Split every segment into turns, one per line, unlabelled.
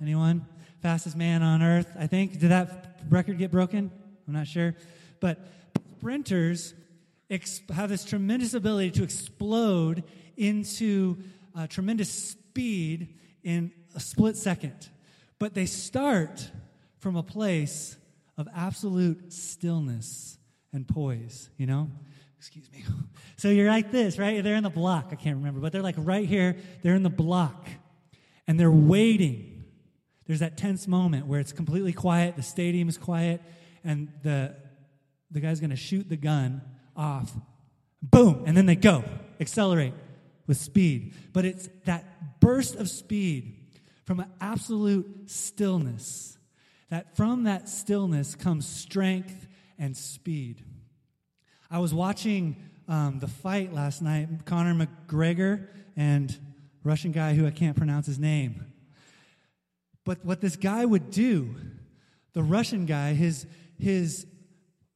Anyone? Fastest man on earth, I think. Did that record get broken? I'm not sure. But sprinters have this tremendous ability to explode into uh, tremendous speed in a split second. But they start from a place of absolute stillness and poise, you know? Excuse me. So you're like this, right? They're in the block. I can't remember, but they're like right here. They're in the block and they're waiting. There's that tense moment where it's completely quiet, the stadium is quiet, and the, the guy's going to shoot the gun off. Boom! And then they go, accelerate with speed. But it's that burst of speed from an absolute stillness, that from that stillness comes strength and speed. I was watching um, the fight last night, Conor McGregor and Russian guy who I can't pronounce his name. But what this guy would do, the Russian guy, his, his,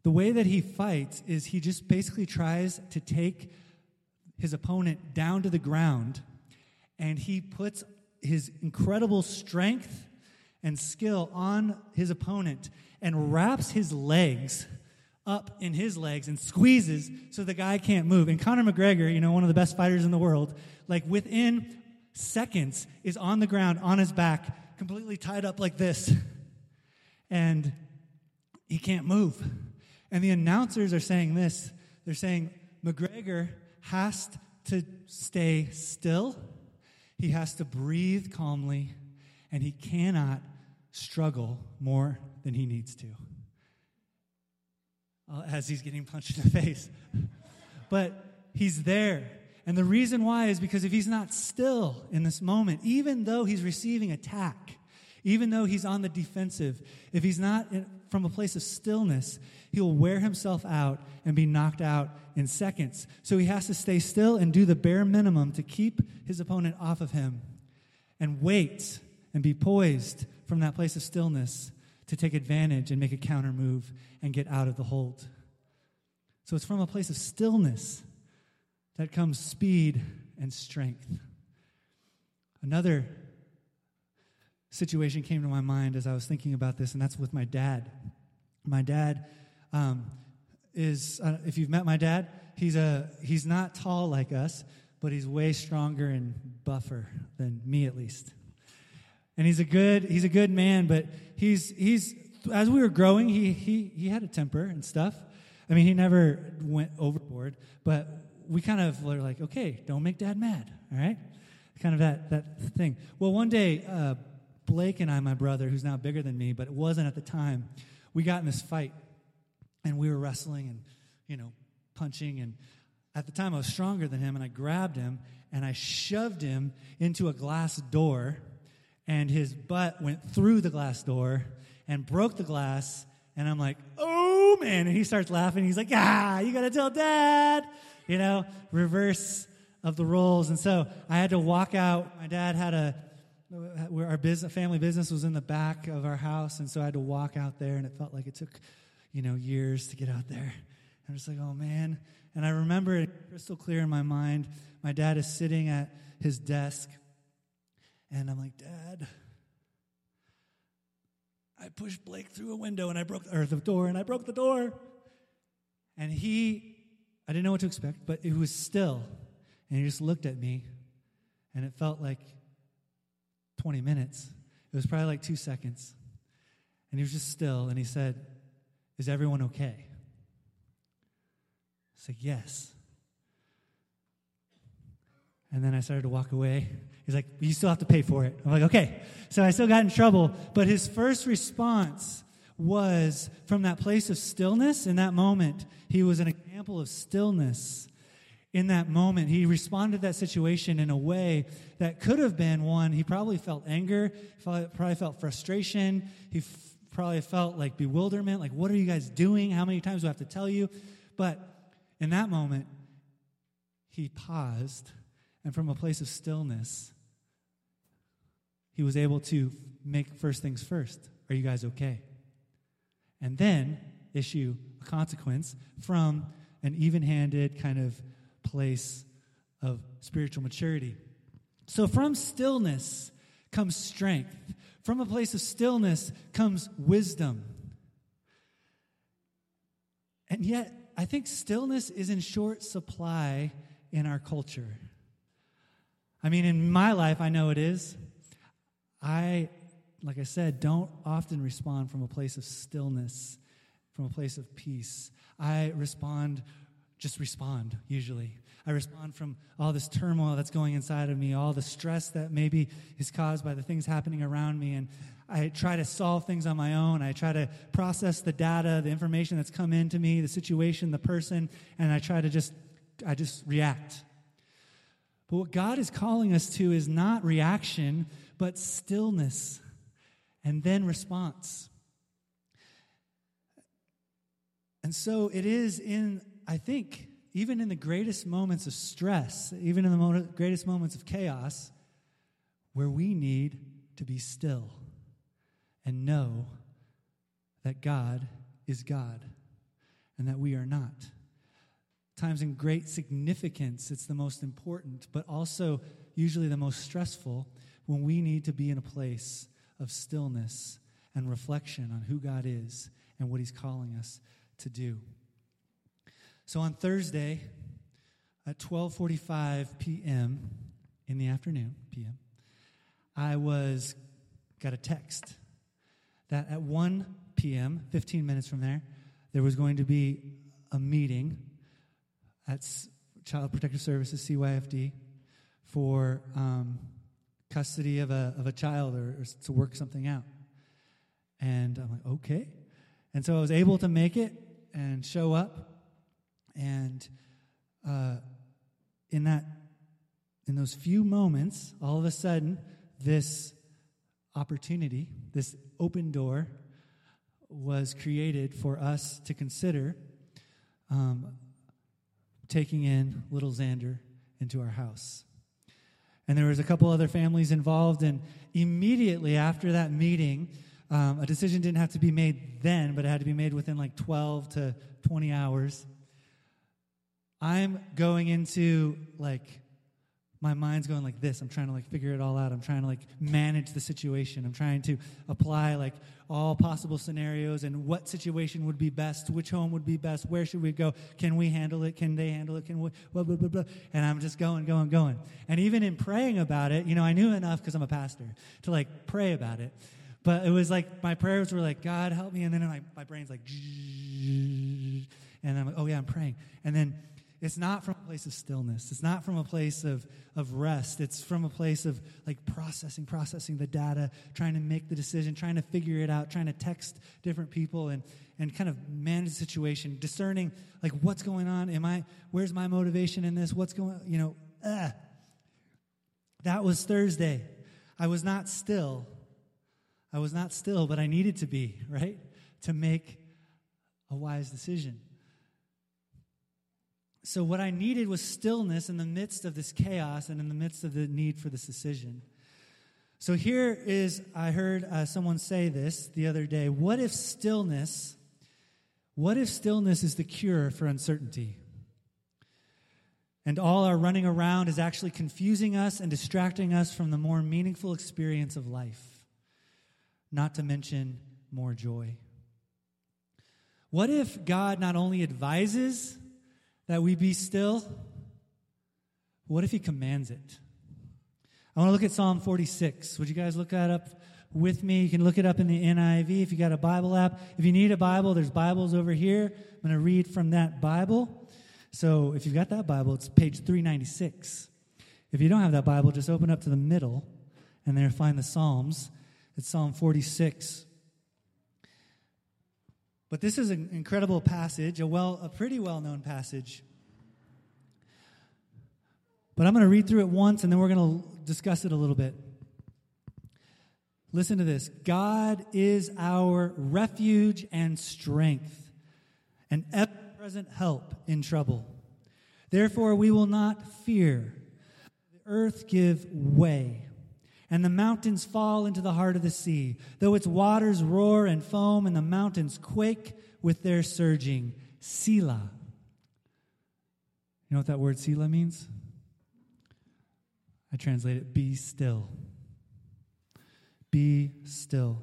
the way that he fights is he just basically tries to take his opponent down to the ground and he puts his incredible strength and skill on his opponent and wraps his legs up in his legs and squeezes so the guy can't move. And Conor McGregor, you know, one of the best fighters in the world, like within seconds is on the ground on his back, completely tied up like this. And he can't move. And the announcers are saying this they're saying McGregor has to stay still, he has to breathe calmly, and he cannot struggle more than he needs to. Uh, as he's getting punched in the face. but he's there. And the reason why is because if he's not still in this moment, even though he's receiving attack, even though he's on the defensive, if he's not in, from a place of stillness, he'll wear himself out and be knocked out in seconds. So he has to stay still and do the bare minimum to keep his opponent off of him and wait and be poised from that place of stillness to take advantage and make a counter move and get out of the hold. So it's from a place of stillness that comes speed and strength. Another situation came to my mind as I was thinking about this, and that's with my dad. My dad um, is, uh, if you've met my dad, he's, a, he's not tall like us, but he's way stronger and buffer than me at least. And he's a good he's a good man but he's he's as we were growing he he he had a temper and stuff. I mean he never went overboard but we kind of were like okay don't make dad mad all right? Kind of that that thing. Well one day uh, blake and i my brother who's now bigger than me but it wasn't at the time we got in this fight and we were wrestling and you know punching and at the time i was stronger than him and i grabbed him and i shoved him into a glass door and his butt went through the glass door and broke the glass. And I'm like, oh man. And he starts laughing. He's like, ah, you got to tell dad. You know, reverse of the roles. And so I had to walk out. My dad had a, where our business, family business was in the back of our house. And so I had to walk out there. And it felt like it took, you know, years to get out there. I'm just like, oh man. And I remember it crystal clear in my mind. My dad is sitting at his desk and I'm like, Dad, I pushed Blake through a window and I broke, or the door, and I broke the door. And he, I didn't know what to expect, but it was still. And he just looked at me, and it felt like 20 minutes. It was probably like two seconds. And he was just still, and he said, Is everyone okay? I said, Yes. And then I started to walk away. He's like, You still have to pay for it. I'm like, Okay. So I still got in trouble. But his first response was from that place of stillness in that moment. He was an example of stillness in that moment. He responded to that situation in a way that could have been one, he probably felt anger, probably felt frustration, he f- probably felt like bewilderment, like, what are you guys doing? How many times do I have to tell you? But in that moment, he paused and from a place of stillness, he was able to make first things first. Are you guys okay? And then issue a consequence from an even handed kind of place of spiritual maturity. So from stillness comes strength. From a place of stillness comes wisdom. And yet, I think stillness is in short supply in our culture. I mean, in my life, I know it is. I, like I said, don't often respond from a place of stillness, from a place of peace. I respond, just respond, usually. I respond from all this turmoil that's going inside of me, all the stress that maybe is caused by the things happening around me. And I try to solve things on my own. I try to process the data, the information that's come into me, the situation, the person, and I try to just, I just react. But what God is calling us to is not reaction, but stillness and then response. And so it is in, I think, even in the greatest moments of stress, even in the mo- greatest moments of chaos, where we need to be still and know that God is God and that we are not. Times in great significance, it's the most important, but also usually the most stressful when we need to be in a place of stillness and reflection on who God is and what He's calling us to do. So on Thursday at 12:45 p.m. in the afternoon, p.m., I was got a text that at 1 p.m., 15 minutes from there, there was going to be a meeting at Child Protective Services (CYFD) for um, custody of a of a child or, or to work something out. And I'm like, okay. And so I was able to make it and show up and uh, in that, in those few moments, all of a sudden, this opportunity, this open door, was created for us to consider um, taking in little Xander into our house. And there was a couple other families involved, and immediately after that meeting, um, a decision didn't have to be made then, but it had to be made within like 12 to 20 hours. I'm going into like my mind's going like this. I'm trying to like figure it all out. I'm trying to like manage the situation. I'm trying to apply like all possible scenarios and what situation would be best, which home would be best, where should we go? Can we handle it? Can they handle it? Can we blah blah blah blah. And I'm just going, going, going. And even in praying about it, you know, I knew enough because I'm a pastor to like pray about it. But it was like my prayers were like, God help me, and then my, my brain's like, and I'm like, oh yeah, I'm praying. And then it's not from a place of stillness. It's not from a place of, of rest. It's from a place of like processing, processing the data, trying to make the decision, trying to figure it out, trying to text different people and, and kind of manage the situation, discerning like what's going on. Am I, where's my motivation in this? What's going, you know, uh. That was Thursday. I was not still. I was not still, but I needed to be, right? To make a wise decision. So, what I needed was stillness in the midst of this chaos and in the midst of the need for this decision. So, here is I heard uh, someone say this the other day. What if stillness, what if stillness is the cure for uncertainty? And all our running around is actually confusing us and distracting us from the more meaningful experience of life, not to mention more joy. What if God not only advises, that we be still? What if he commands it? I want to look at Psalm 46. Would you guys look that up with me? You can look it up in the NIV if you got a Bible app. If you need a Bible, there's Bibles over here. I'm going to read from that Bible. So if you've got that Bible, it's page 396. If you don't have that Bible, just open up to the middle and there find the Psalms. It's Psalm 46. But this is an incredible passage, a well, a pretty well-known passage. But I'm going to read through it once and then we're going to discuss it a little bit. Listen to this. God is our refuge and strength, an ever-present help in trouble. Therefore we will not fear. The earth give way and the mountains fall into the heart of the sea, though its waters roar and foam, and the mountains quake with their surging. Selah. You know what that word Selah means? I translate it be still. Be still.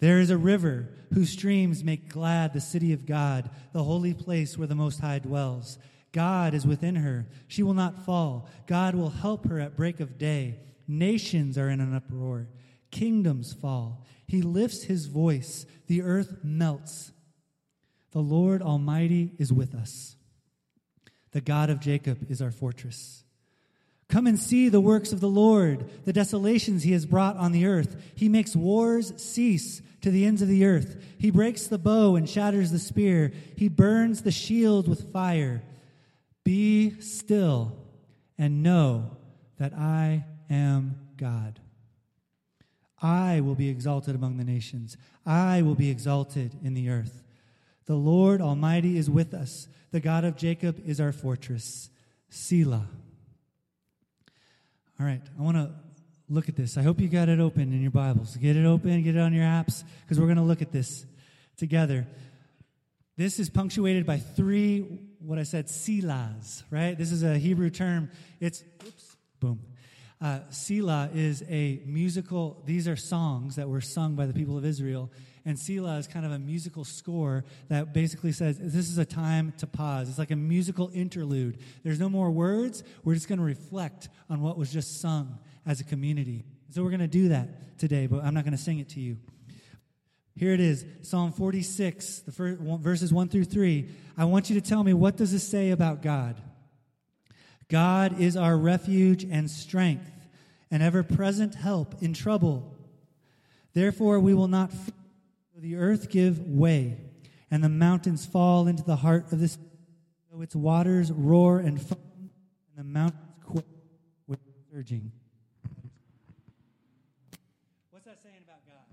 There is a river whose streams make glad the city of God, the holy place where the Most High dwells. God is within her. She will not fall. God will help her at break of day. Nations are in an uproar. Kingdoms fall. He lifts his voice. The earth melts. The Lord Almighty is with us. The God of Jacob is our fortress. Come and see the works of the Lord, the desolations he has brought on the earth. He makes wars cease to the ends of the earth. He breaks the bow and shatters the spear. He burns the shield with fire. Be still and know that I am God. I will be exalted among the nations. I will be exalted in the earth. The Lord Almighty is with us. The God of Jacob is our fortress. Selah. All right, I want to look at this. I hope you got it open in your Bibles. Get it open, get it on your apps, because we're going to look at this together. This is punctuated by three, what I said, selahs, right? This is a Hebrew term. It's, oops, boom. Uh, is a musical, these are songs that were sung by the people of Israel. And Selah is kind of a musical score that basically says this is a time to pause. It's like a musical interlude. There's no more words. We're just going to reflect on what was just sung as a community. So we're going to do that today, but I'm not going to sing it to you. Here it is, Psalm 46, the first, verses 1 through 3. I want you to tell me what does this say about God? God is our refuge and strength, an ever present help in trouble. Therefore, we will not the earth give way, and the mountains fall into the heart of this. So its waters roar and foam, and the mountains quake with surging. What's that saying about God?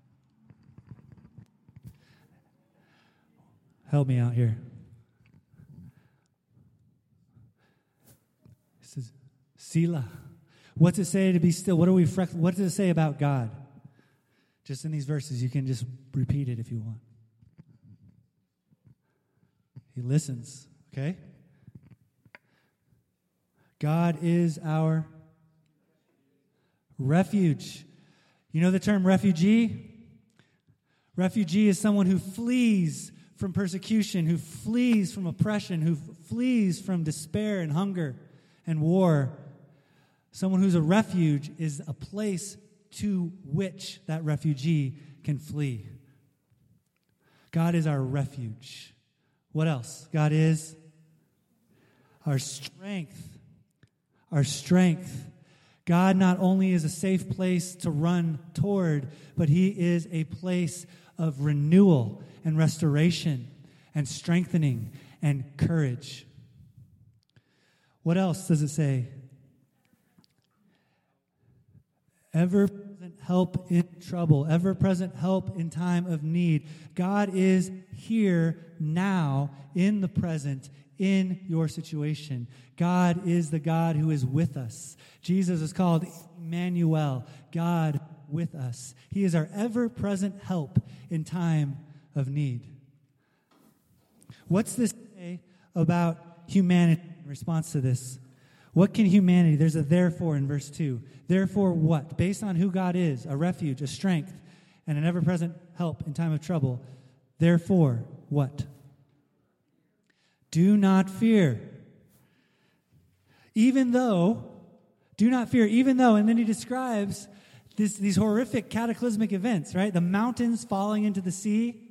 Help me out here. This is Selah. What's it say to be still? What are we? What does it say about God? Just in these verses, you can just repeat it if you want. He listens. Okay. God is our refuge. You know the term refugee? Refugee is someone who flees from persecution, who flees from oppression, who flees from despair and hunger and war Someone who's a refuge is a place to which that refugee can flee. God is our refuge. What else? God is our strength. Our strength. God not only is a safe place to run toward, but He is a place of renewal and restoration and strengthening and courage. What else does it say? Ever present help in trouble, ever present help in time of need. God is here now in the present in your situation. God is the God who is with us. Jesus is called Emmanuel, God with us. He is our ever present help in time of need. What's this say about humanity in response to this? What can humanity, there's a therefore in verse 2. Therefore, what? Based on who God is, a refuge, a strength, and an ever present help in time of trouble. Therefore, what? Do not fear. Even though, do not fear, even though, and then he describes this, these horrific cataclysmic events, right? The mountains falling into the sea,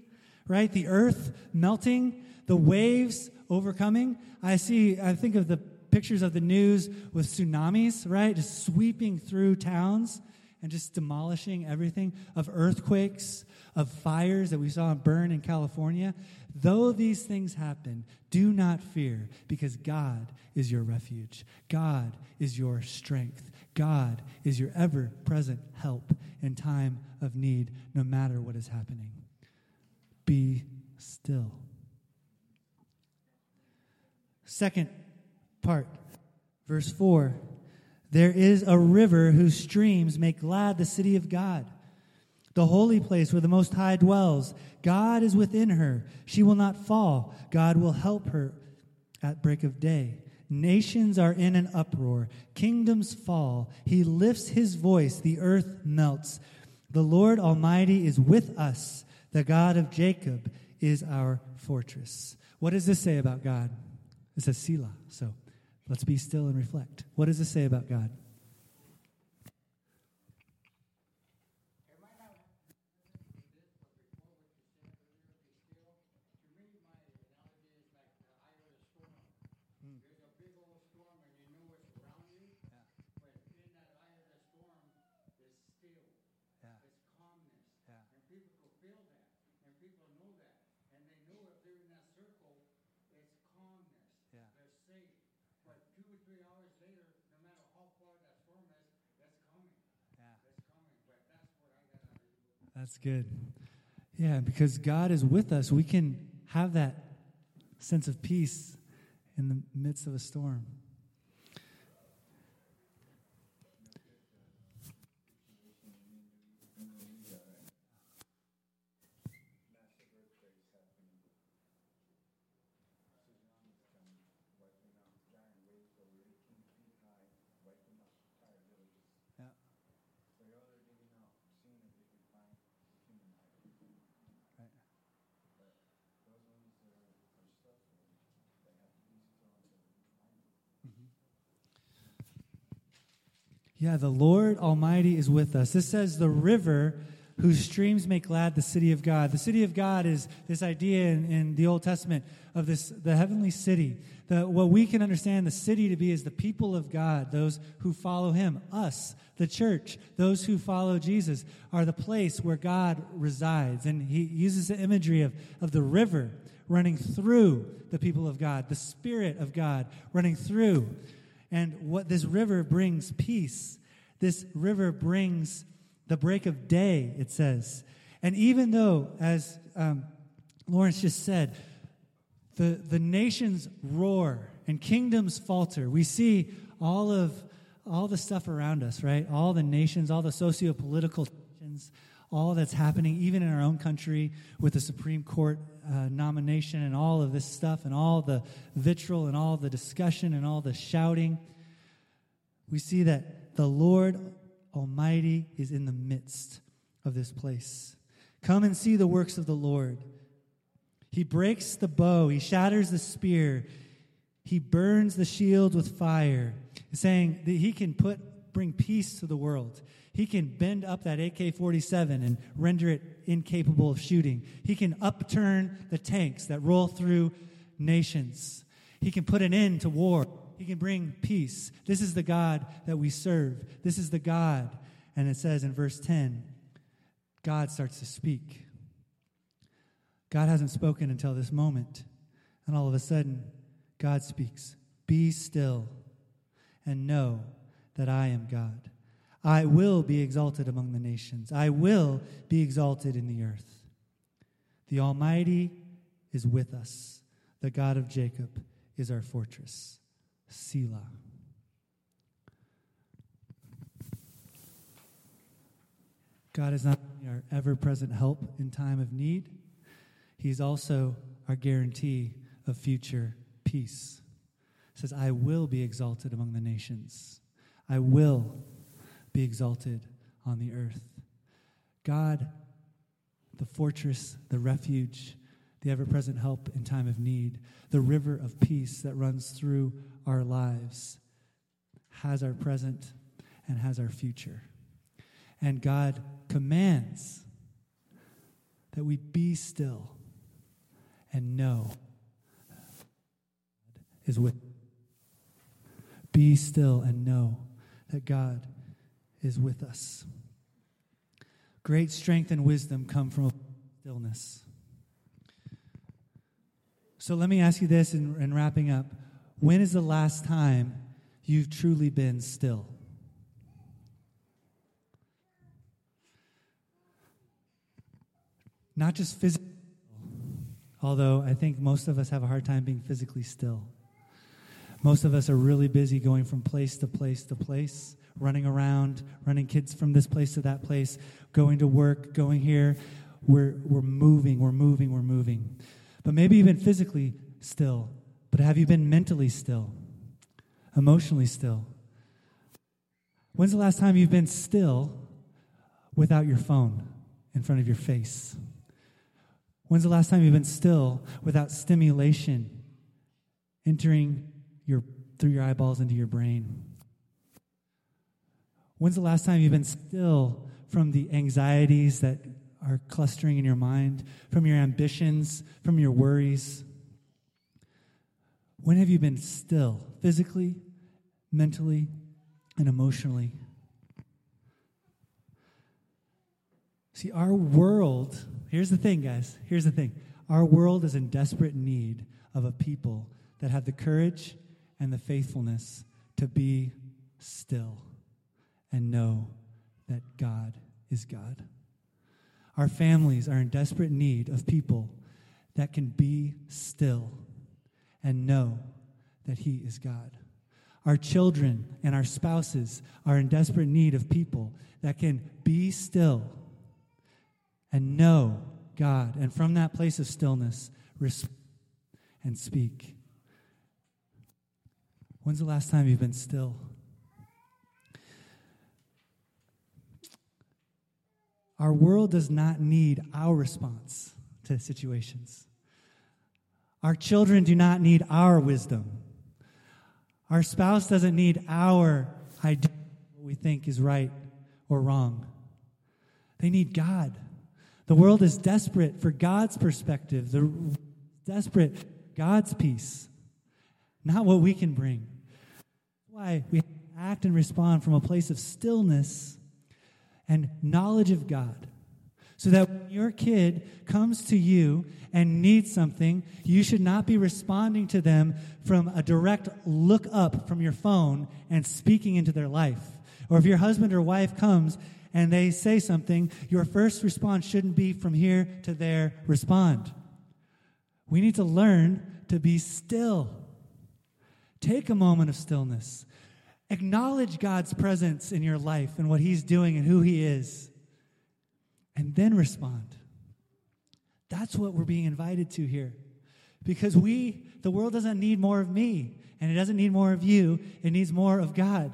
right? The earth melting, the waves overcoming. I see, I think of the pictures of the news with tsunamis, right? Just sweeping through towns and just demolishing everything, of earthquakes, of fires that we saw burn in California. Though these things happen, do not fear because God is your refuge. God is your strength. God is your ever present help in time of need, no matter what is happening. Be still. Second part. Verse 4 There is a river whose streams make glad the city of God, the holy place where the Most High dwells. God is within her. She will not fall. God will help her at break of day. Nations are in an uproar, kingdoms fall. He lifts his voice, the earth melts. The Lord Almighty is with us. The God of Jacob is our fortress. What does this say about God? It says Selah. So let's be still and reflect. What does this say about God? That's good. Yeah, because God is with us, we can have that sense of peace in the midst of a storm. Yeah, the Lord Almighty is with us. This says the river whose streams make glad the city of God. The city of God is this idea in, in the Old Testament of this the heavenly city. The, what we can understand the city to be is the people of God, those who follow Him. Us, the church, those who follow Jesus, are the place where God resides. And He uses the imagery of, of the river running through the people of God, the Spirit of God running through. And what this river brings peace. This river brings the break of day, it says. And even though, as um, Lawrence just said, the, the nations roar and kingdoms falter, we see all of all the stuff around us, right? All the nations, all the socio-political tensions, all that's happening, even in our own country with the Supreme Court uh, nomination and all of this stuff and all the vitriol and all the discussion and all the shouting, we see that the Lord Almighty is in the midst of this place. Come and see the works of the Lord. He breaks the bow, he shatters the spear, he burns the shield with fire, saying that he can put bring peace to the world. He can bend up that AK 47 and render it incapable of shooting. He can upturn the tanks that roll through nations. He can put an end to war. He can bring peace. This is the God that we serve. This is the God. And it says in verse 10 God starts to speak. God hasn't spoken until this moment. And all of a sudden, God speaks Be still and know that I am God. I will be exalted among the nations. I will be exalted in the earth. The Almighty is with us. The God of Jacob is our fortress. Selah. God is not only our ever present help in time of need, He's also our guarantee of future peace. Says, I will be exalted among the nations. I will be exalted on the earth. God, the fortress, the refuge, the ever present help in time of need, the river of peace that runs through our lives, has our present and has our future. And God commands that we be still and know is with be still and know that God is with us. Great strength and wisdom come from stillness. So let me ask you this in, in wrapping up. When is the last time you've truly been still? Not just physically, although I think most of us have a hard time being physically still. Most of us are really busy going from place to place to place, running around, running kids from this place to that place, going to work, going here. We're, we're moving, we're moving, we're moving. But maybe even physically still. But have you been mentally still? Emotionally still? When's the last time you've been still without your phone in front of your face? When's the last time you've been still without stimulation entering your, through your eyeballs into your brain? When's the last time you've been still from the anxieties that are clustering in your mind, from your ambitions, from your worries? When have you been still, physically, mentally, and emotionally? See, our world, here's the thing, guys. Here's the thing. Our world is in desperate need of a people that have the courage and the faithfulness to be still and know that God is God. Our families are in desperate need of people that can be still and know that He is God. Our children and our spouses are in desperate need of people that can be still and know God, and from that place of stillness, and speak. When's the last time you've been still? Our world does not need our response to situations. Our children do not need our wisdom. Our spouse doesn't need our idea what we think is right or wrong. They need God. The world is desperate for God's perspective, the desperate God's peace, not what we can bring. Why we act and respond from a place of stillness and knowledge of God. So that when your kid comes to you and needs something, you should not be responding to them from a direct look up from your phone and speaking into their life. Or if your husband or wife comes and they say something, your first response shouldn't be from here to there, respond. We need to learn to be still. Take a moment of stillness. Acknowledge God's presence in your life and what He's doing and who He is. And then respond. That's what we're being invited to here. Because we, the world doesn't need more of me, and it doesn't need more of you, it needs more of God.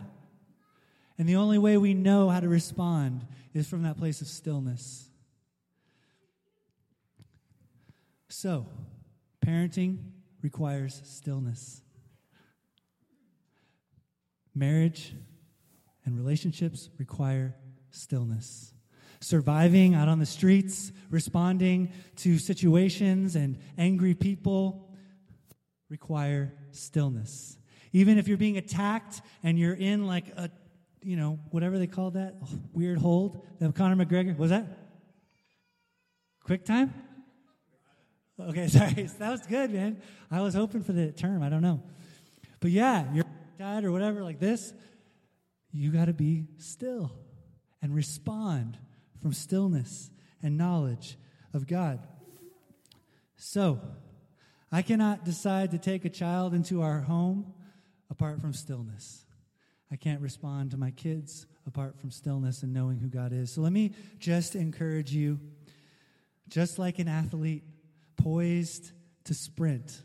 And the only way we know how to respond is from that place of stillness. So, parenting requires stillness. Marriage and relationships require stillness. Surviving out on the streets, responding to situations and angry people require stillness. Even if you're being attacked and you're in like a you know, whatever they call that oh, weird hold that Conor McGregor was that quick time? Okay, sorry. That was good, man. I was hoping for the term. I don't know. But yeah, you're or whatever like this. You got to be still and respond from stillness and knowledge of God. So, I cannot decide to take a child into our home apart from stillness. I can't respond to my kids apart from stillness and knowing who God is. So let me just encourage you, just like an athlete poised to sprint,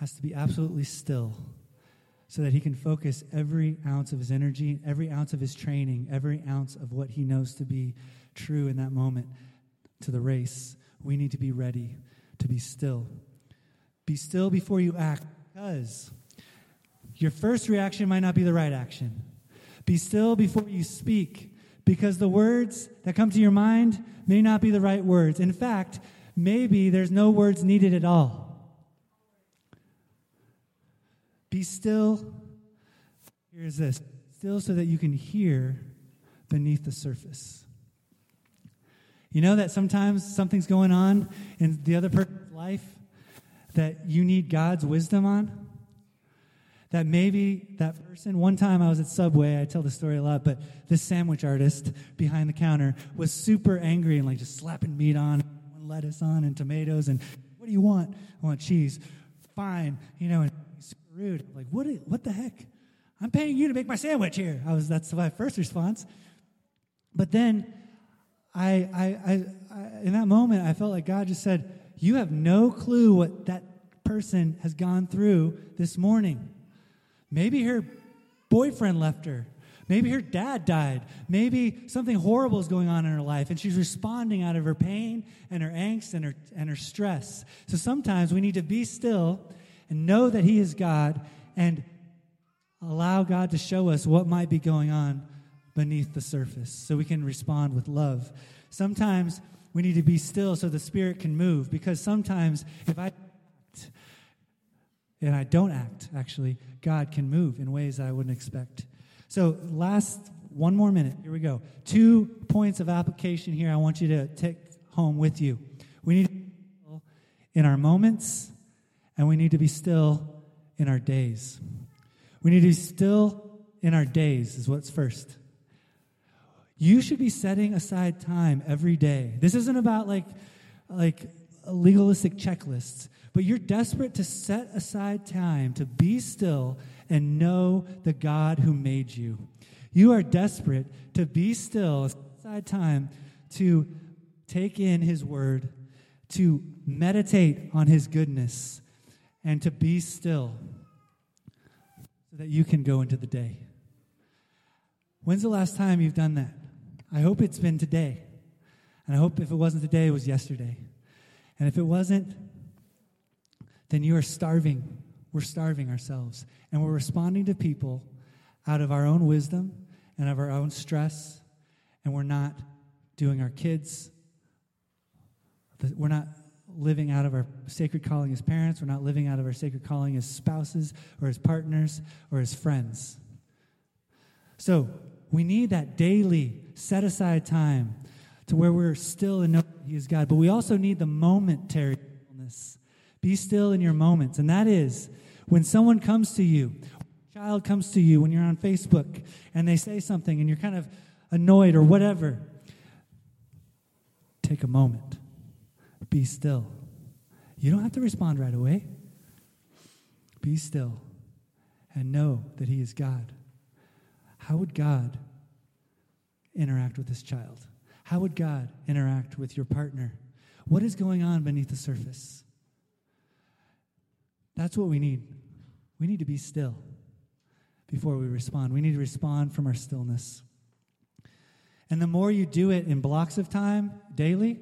has to be absolutely still so that he can focus every ounce of his energy, every ounce of his training, every ounce of what he knows to be true in that moment to the race. We need to be ready to be still. Be still before you act because your first reaction might not be the right action. Be still before you speak, because the words that come to your mind may not be the right words. In fact, maybe there's no words needed at all. Be still. Here's this still so that you can hear beneath the surface. You know that sometimes something's going on in the other person's life that you need God's wisdom on? that maybe that person, one time I was at Subway, I tell the story a lot, but this sandwich artist behind the counter was super angry and like just slapping meat on, lettuce on, and tomatoes. And what do you want? I want cheese. Fine. You know, and rude. Like, what, what the heck? I'm paying you to make my sandwich here. I was, that's my first response. But then I, I, I, I in that moment, I felt like God just said, You have no clue what that person has gone through this morning. Maybe her boyfriend left her. Maybe her dad died. Maybe something horrible is going on in her life, and she's responding out of her pain and her angst and her, and her stress. So sometimes we need to be still and know that He is God and allow God to show us what might be going on beneath the surface so we can respond with love. Sometimes we need to be still so the Spirit can move because sometimes if I act and I don't act, actually, God can move in ways that I wouldn't expect. So, last one more minute. Here we go. Two points of application here I want you to take home with you. We need in our moments, and we need to be still in our days. We need to be still in our days, is what's first. You should be setting aside time every day. This isn't about like, like legalistic checklists, but you're desperate to set aside time to be still and know the God who made you. You are desperate to be still, set aside time to take in His Word, to meditate on His goodness, and to be still so that you can go into the day. When's the last time you've done that? I hope it's been today. And I hope if it wasn't today, it was yesterday. And if it wasn't, then you are starving we're starving ourselves. And we're responding to people out of our own wisdom and of our own stress. And we're not doing our kids, we're not living out of our sacred calling as parents. We're not living out of our sacred calling as spouses or as partners or as friends. So we need that daily set aside time to where we're still and know He is God. But we also need the momentary. Be still in your moments. And that is when someone comes to you, child comes to you when you're on Facebook and they say something and you're kind of annoyed or whatever, take a moment. Be still. You don't have to respond right away. Be still and know that He is God. How would God interact with this child? How would God interact with your partner? What is going on beneath the surface? That's what we need. We need to be still before we respond. We need to respond from our stillness. And the more you do it in blocks of time daily,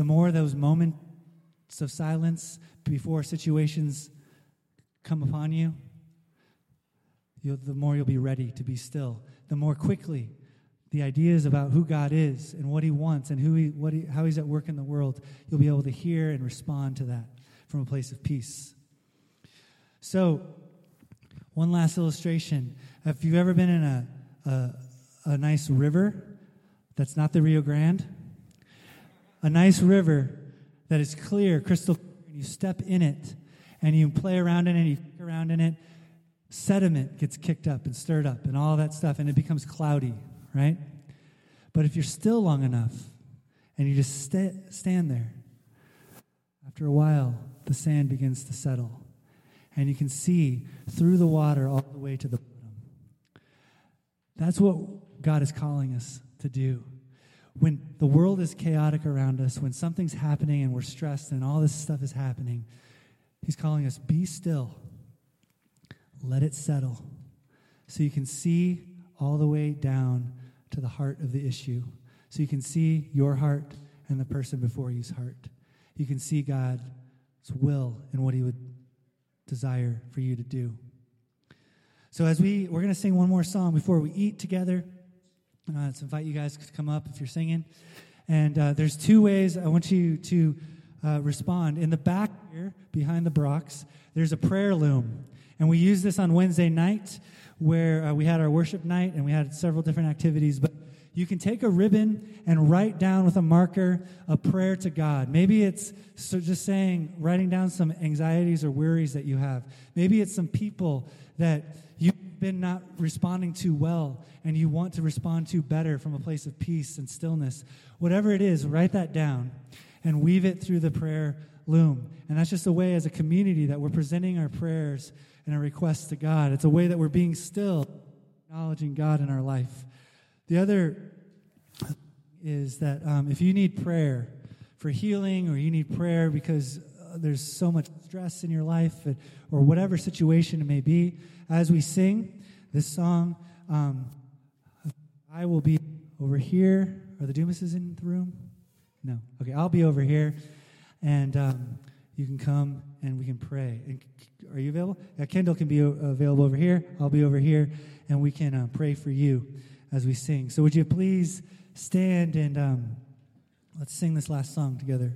the more those moments of silence before situations come upon you, the more you'll be ready to be still. The more quickly the ideas about who God is and what He wants and who he, what he, how He's at work in the world, you'll be able to hear and respond to that from a place of peace. So, one last illustration. Have you've ever been in a, a, a nice river that's not the Rio Grande? A nice river that is clear, crystal clear, and you step in it and you play around in it, and you kick around in it, sediment gets kicked up and stirred up and all that stuff, and it becomes cloudy, right? But if you're still long enough and you just st- stand there, after a while, the sand begins to settle and you can see through the water all the way to the bottom. That's what God is calling us to do. When the world is chaotic around us, when something's happening and we're stressed and all this stuff is happening, He's calling us, be still. Let it settle. So you can see all the way down to the heart of the issue. So you can see your heart and the person before you's heart. You can see God's will and what He would desire for you to do. So as we we're going to sing one more song before we eat together. Uh, let's invite you guys to come up if you're singing. And uh, there's two ways I want you to uh, respond. In the back here, behind the Brocks, there's a prayer loom. And we use this on Wednesday night where uh, we had our worship night and we had several different activities. But you can take a ribbon and write down with a marker a prayer to God. Maybe it's so just saying, writing down some anxieties or worries that you have. Maybe it's some people that you've been not responding to well and you want to respond to better from a place of peace and stillness. Whatever it is, write that down and weave it through the prayer loom. And that's just a way as a community that we're presenting our prayers and our requests to God. It's a way that we're being still, acknowledging God in our life. The other is that um, if you need prayer for healing or you need prayer because there's so much stress in your life or whatever situation it may be, as we sing this song, um, I will be over here. Are the Dumases in the room? No. Okay, I'll be over here, and um, you can come and we can pray. And are you available? Yeah, Kendall can be available over here. I'll be over here, and we can uh, pray for you as we sing. So, would you please stand and um, let's sing this last song together?